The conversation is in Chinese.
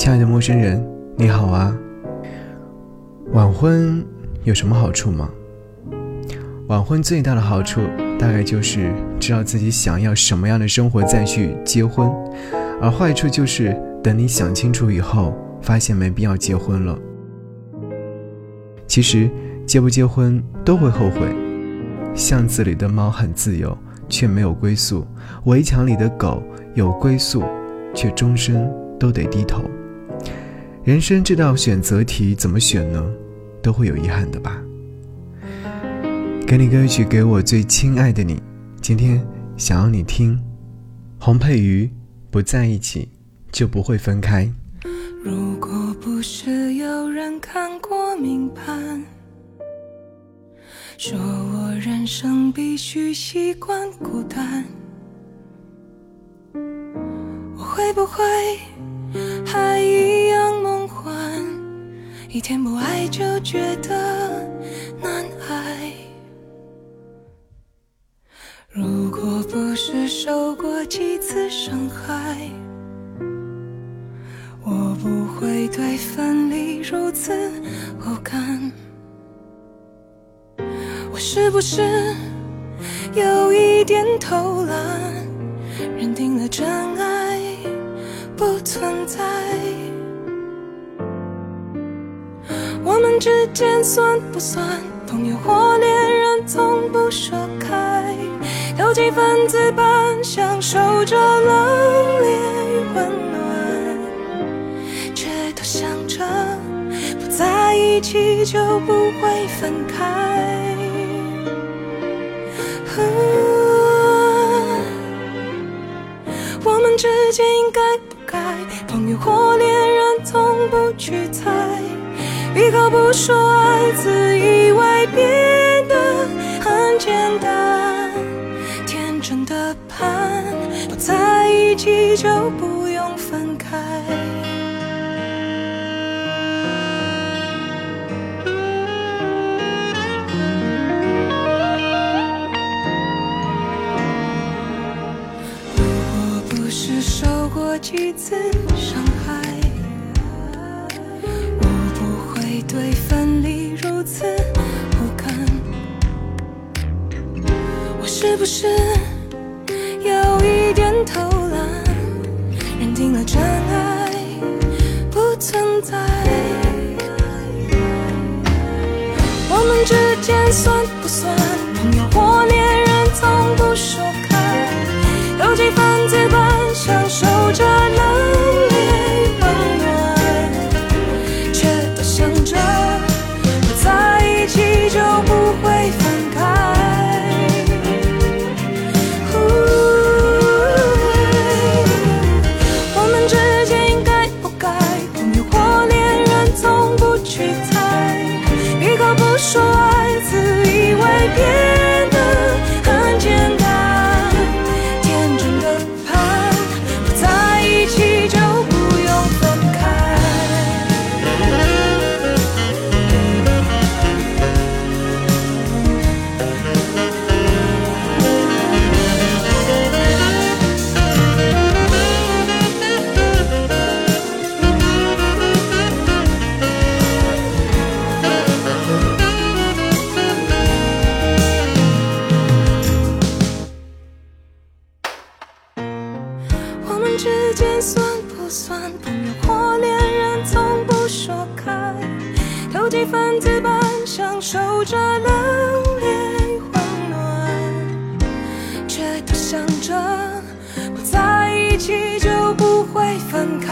亲爱的陌生人，你好啊！晚婚有什么好处吗？晚婚最大的好处大概就是知道自己想要什么样的生活再去结婚，而坏处就是等你想清楚以后，发现没必要结婚了。其实结不结婚都会后悔。巷子里的猫很自由，却没有归宿；围墙里的狗有归宿，却终身都得低头。人生这道选择题怎么选呢？都会有遗憾的吧。给你歌曲，给我最亲爱的你。今天想要你听，洪佩瑜，不在一起就不会分开。如果不是有人看过明盘，说我人生必须习惯孤单，我会不会一天不爱就觉得难挨。如果不是受过几次伤害，我不会对分离如此无感。我是不是有一点偷懒，认定了真爱不存在？之间算不算朋友或恋人？从不说开，有几分子般享受着冷冽与温暖，却都想着不在一起就不会分开。我们之间应该不该朋友或恋人，从不去猜。闭口不说爱，自以为变得很简单。天真的盼，不在一起就不用分开。如果不是受过几次伤害。对分离如此不堪，我是不是有一点偷懒，认定了真爱不存在？时间算不算朋友或恋人？从不说开，投机分子般享受着冷冽温暖，却都想着不在一起就不会分开。